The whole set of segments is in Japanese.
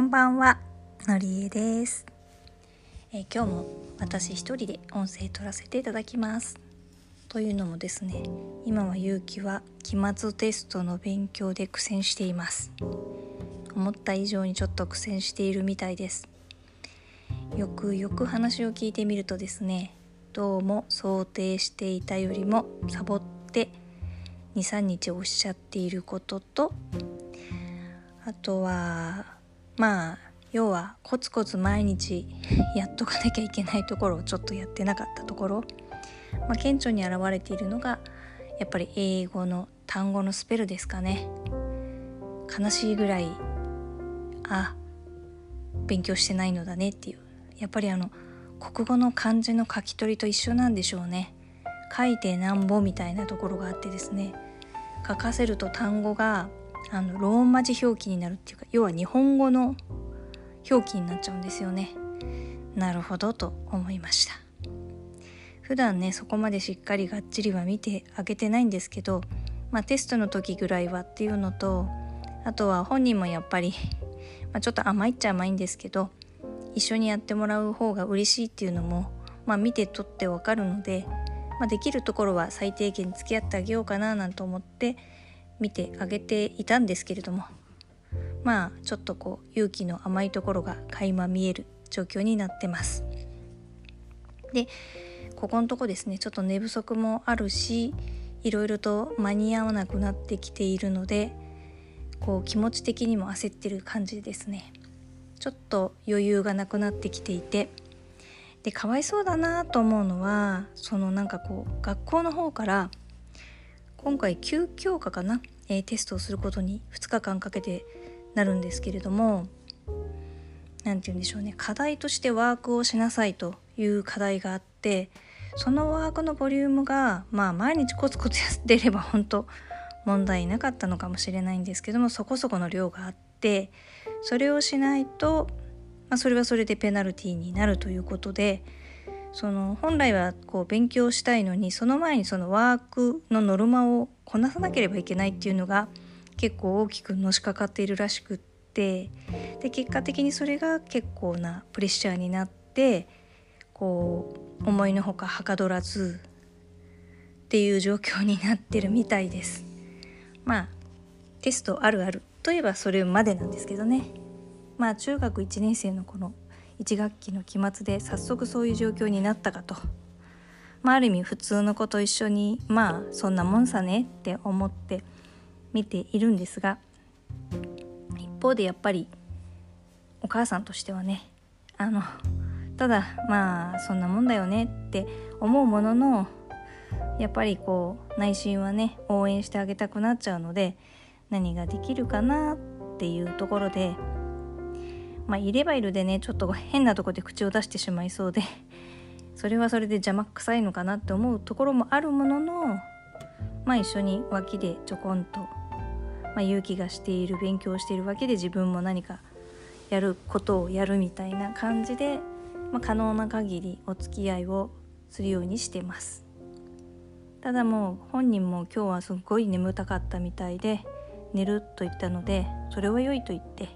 こんばんはのりえです、え今日も私一人で音声取らせていただきます。というのもですね今はゆうきは期末テストの勉強で苦戦しています。思った以上にちょっと苦戦しているみたいです。よくよく話を聞いてみるとですねどうも想定していたよりもサボって23日おっしゃっていることとあとはまあ要はコツコツ毎日 やっとかなきゃいけないところをちょっとやってなかったところ、まあ、顕著に現れているのがやっぱり英語の単語のスペルですかね。悲しいぐらいあ勉強してないのだねっていう。やっぱりあの国語の漢字の書き取りと一緒なんでしょうね。書いてなんぼみたいなところがあってですね。書かせると単語があのローマ字表記になるっていうか要は日本語の表記になっちゃうんですよね。なるほどと思いました。普段ねそこまでしっかりがっちりは見てあげてないんですけどまあテストの時ぐらいはっていうのとあとは本人もやっぱり、まあ、ちょっと甘いっちゃ甘いんですけど一緒にやってもらう方が嬉しいっていうのも、まあ、見てとってわかるので、まあ、できるところは最低限付き合ってあげようかななんて思って見てあげていたんですけれどもまあちょっとこう勇気の甘いところが垣間見える状況になってます。でここのとこですねちょっと寝不足もあるしいろいろと間に合わなくなってきているのでこう気持ち的にも焦ってる感じですね。ちょっと余裕がなくなってきていてでかわいそうだなと思うのはそのなんかこう学校の方から今回9教科かな、えーテストをすることに2日間かけてなるんですけれども何て言うんでしょうね。課題としてワークをしなさいという課題があってそのワークのボリュームがまあ毎日コツコツやってれば 本当問題なかったのかもしれないんですけどもそこそこの量があってそれをしないと、まあ、それはそれでペナルティーになるということでその本来はこう勉強したいのにその前にそのワークのノルマをこなさなければいけないっていうのが結構大きくのしかかっているらしくってで結果的にそれが結構なプレッシャーになってこう思いのほかはかどらずっていう状況になってるみたいです。まあテストあるあるといえばそれまでなんですけどねまあ中学1年生のこの1学期の期末で早速そういう状況になったかと、まあ、ある意味普通の子と一緒にまあそんなもんさねって思って見ているんですが一方でやっぱりお母さんとしてはねあのただまあそんなもんだよねって思うもののやっぱりこう内心はね応援してあげたくなっちゃうので何ができるかなっていうところでまあいればいるでねちょっと変なとこで口を出してしまいそうで それはそれで邪魔くさいのかなって思うところもあるもののまあ一緒に脇でちょこんと、まあ、勇気がしている勉強しているわけで自分も何かやることをやるみたいな感じで、まあ、可能な限りお付き合いをするようにしてます。ただもう本人も今日はすっごい眠たかったみたいで寝ると言ったのでそれは良いと言って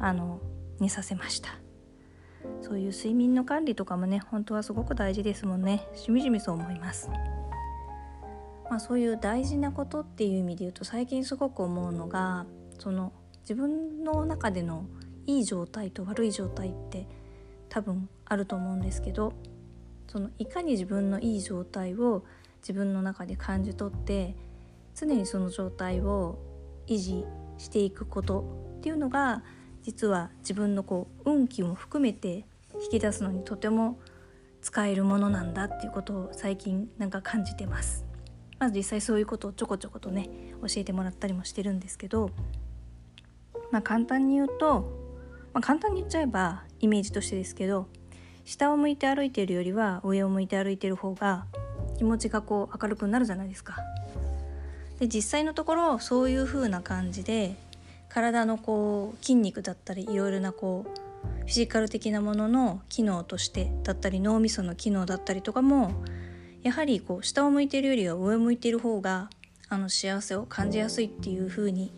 あの寝させました。そういう睡眠の管理とかもね本当はすごく大事ですもんね。しみじみそう思います。まあそういう大事なことっていう意味で言うと最近すごく思うのがその自分の中でのいい状態と悪い状態って多分あると思うんですけどそのいかに自分のいい状態を自分の中で感じ取って常にその状態を維持していくことっていうのが実は自分のこう運気も含めて引き出すのにとても使えるものなんだっていうことを最近なんか感じてます。まず実際そういうことをちょこちょことね教えてもらったりもしてるんですけど、まあ、簡単に言うと、まあ、簡単に言っちゃえばイメージとしてですけど下を向いて歩いているよりは上を向いて歩いてる方が気持ちがこう明るくなるじゃないですか。で実際のところそういう風な感じで体のこう筋肉だったりいろいろなこうフィジカル的なものの機能としてだったり脳みその機能だったりとかもやはりこう下を向いているよりは上を向いている方があの幸せを感じやすいっていう風に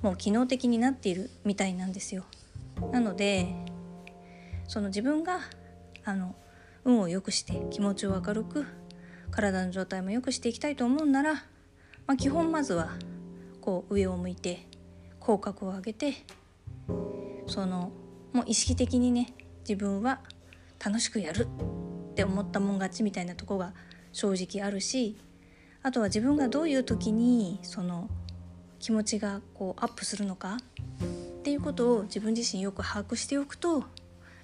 もう機能的になっているみたいなんですよ。なのでその自分があの運を良くして気持ちを明るく体の状態も良くしていきたいと思うなら、まあ、基本まずはこう上を向いて口角を上げてそのもう意識的にね自分は楽しくやるって思ったもん勝ちみたいなとこが正直あるしあとは自分がどういう時にその気持ちがこうアップするのかっていうことを自分自身よく把握しておくと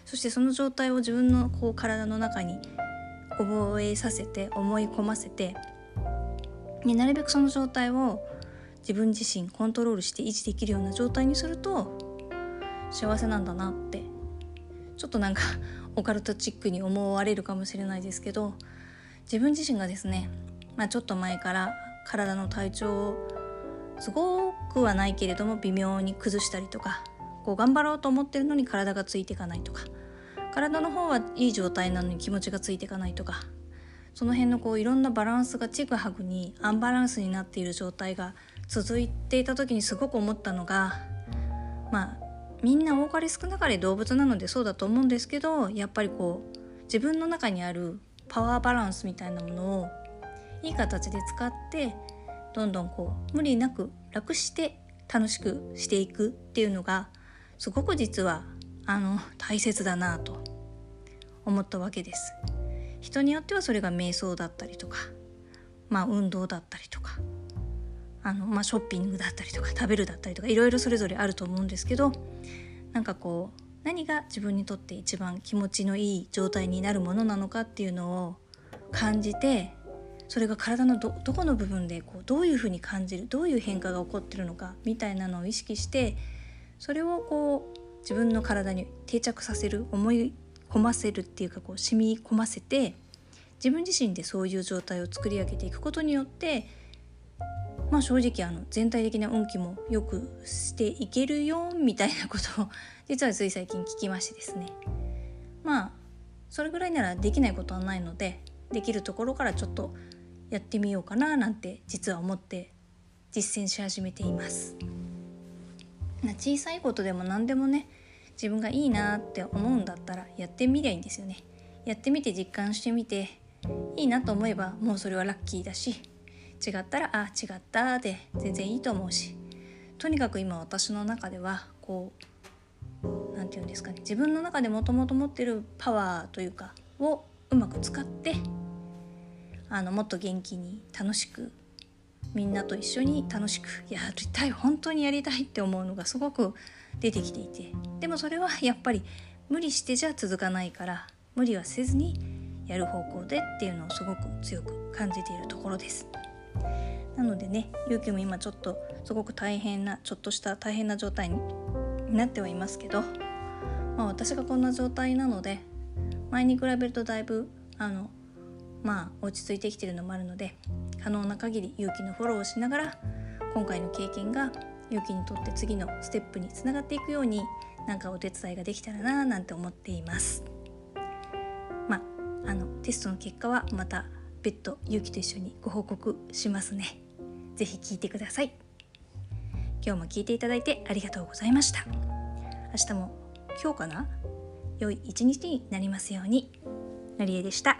そしてその状態を自分のこう体の中に覚えさせて思い込ませて、ね、なるべくその状態を自分自身コントロールして維持できるような状態にすると幸せなんだなって。ちょっとなんか オカルトチックに思われるかもしれないですけど自分自身がですね、まあ、ちょっと前から体の体調をすごくはないけれども微妙に崩したりとかこう頑張ろうと思ってるのに体がついていかないとか体の方はいい状態なのに気持ちがついていかないとかその辺のこういろんなバランスがちぐはぐにアンバランスになっている状態が続いていた時にすごく思ったのがまあみんな多かれ少なかれ動物なのでそうだと思うんですけどやっぱりこう自分の中にあるパワーバランスみたいなものをいい形で使ってどんどんこう無理なく楽して楽しくしていくっていうのがすごく実はあの大切だなと思ったわけです。人によってはそれが瞑想だったりとかまあ運動だったりとかあの、まあ、ショッピングだったりとか食べるだったりとかいろいろそれぞれあると思うんですけどなんかこう何が自分にとって一番気持ちのいい状態になるものなのかっていうのを感じてそれが体のどこの部分でこうどういうふうに感じるどういう変化が起こってるのかみたいなのを意識してそれをこう自分の体に定着させる思い込ませるっていうかこう染み込ませて自分自身でそういう状態を作り上げていくことによってまあ正直あの全体的な運気もよくしていけるよみたいなことを実はつい最近聞きましてですね。まあそれぐらいならできないことはないのでできるところからちょっとやってみようかななんて実は思って実践し始めています。小さいことでも何でもね自分がいいなって思うんだったらやってみりゃいいんですよね。やってみて実感してみていいなと思えばもうそれはラッキーだし違ったらあ違ったで全然いいと思うし。とにかく今私の中ではこう何て言うんですかね。自分の中でもともと持ってるパワーというかをうまく使ってあのもっと元気に楽しくみんなと一緒に楽しくやりたい本当にやりたいって思うのがすごく出てきていて。でもそれはやっぱり無理してじゃ続かないから無理はせずにやる方向でっていうのをすごく強く感じているところです。なのでね勇気も今ちょっとすごく大変なちょっとした大変な状態になってはいますけど、まあ、私がこんな状態なので前に比べるとだいぶあのまあ落ち着いてきてるのもあるので可能な限り勇気のフォローをしながら今回の経験が勇気にとって次のステップにつながっていくようになんかお手伝いができたらななんて思っています。まあ、あのテストの結果はまた別途勇気と一緒にご報告しますね。ぜひ聞いてください。今日も聞いていただいてありがとうございました。明日も今日かな？良い一日になりますように。のりえでした。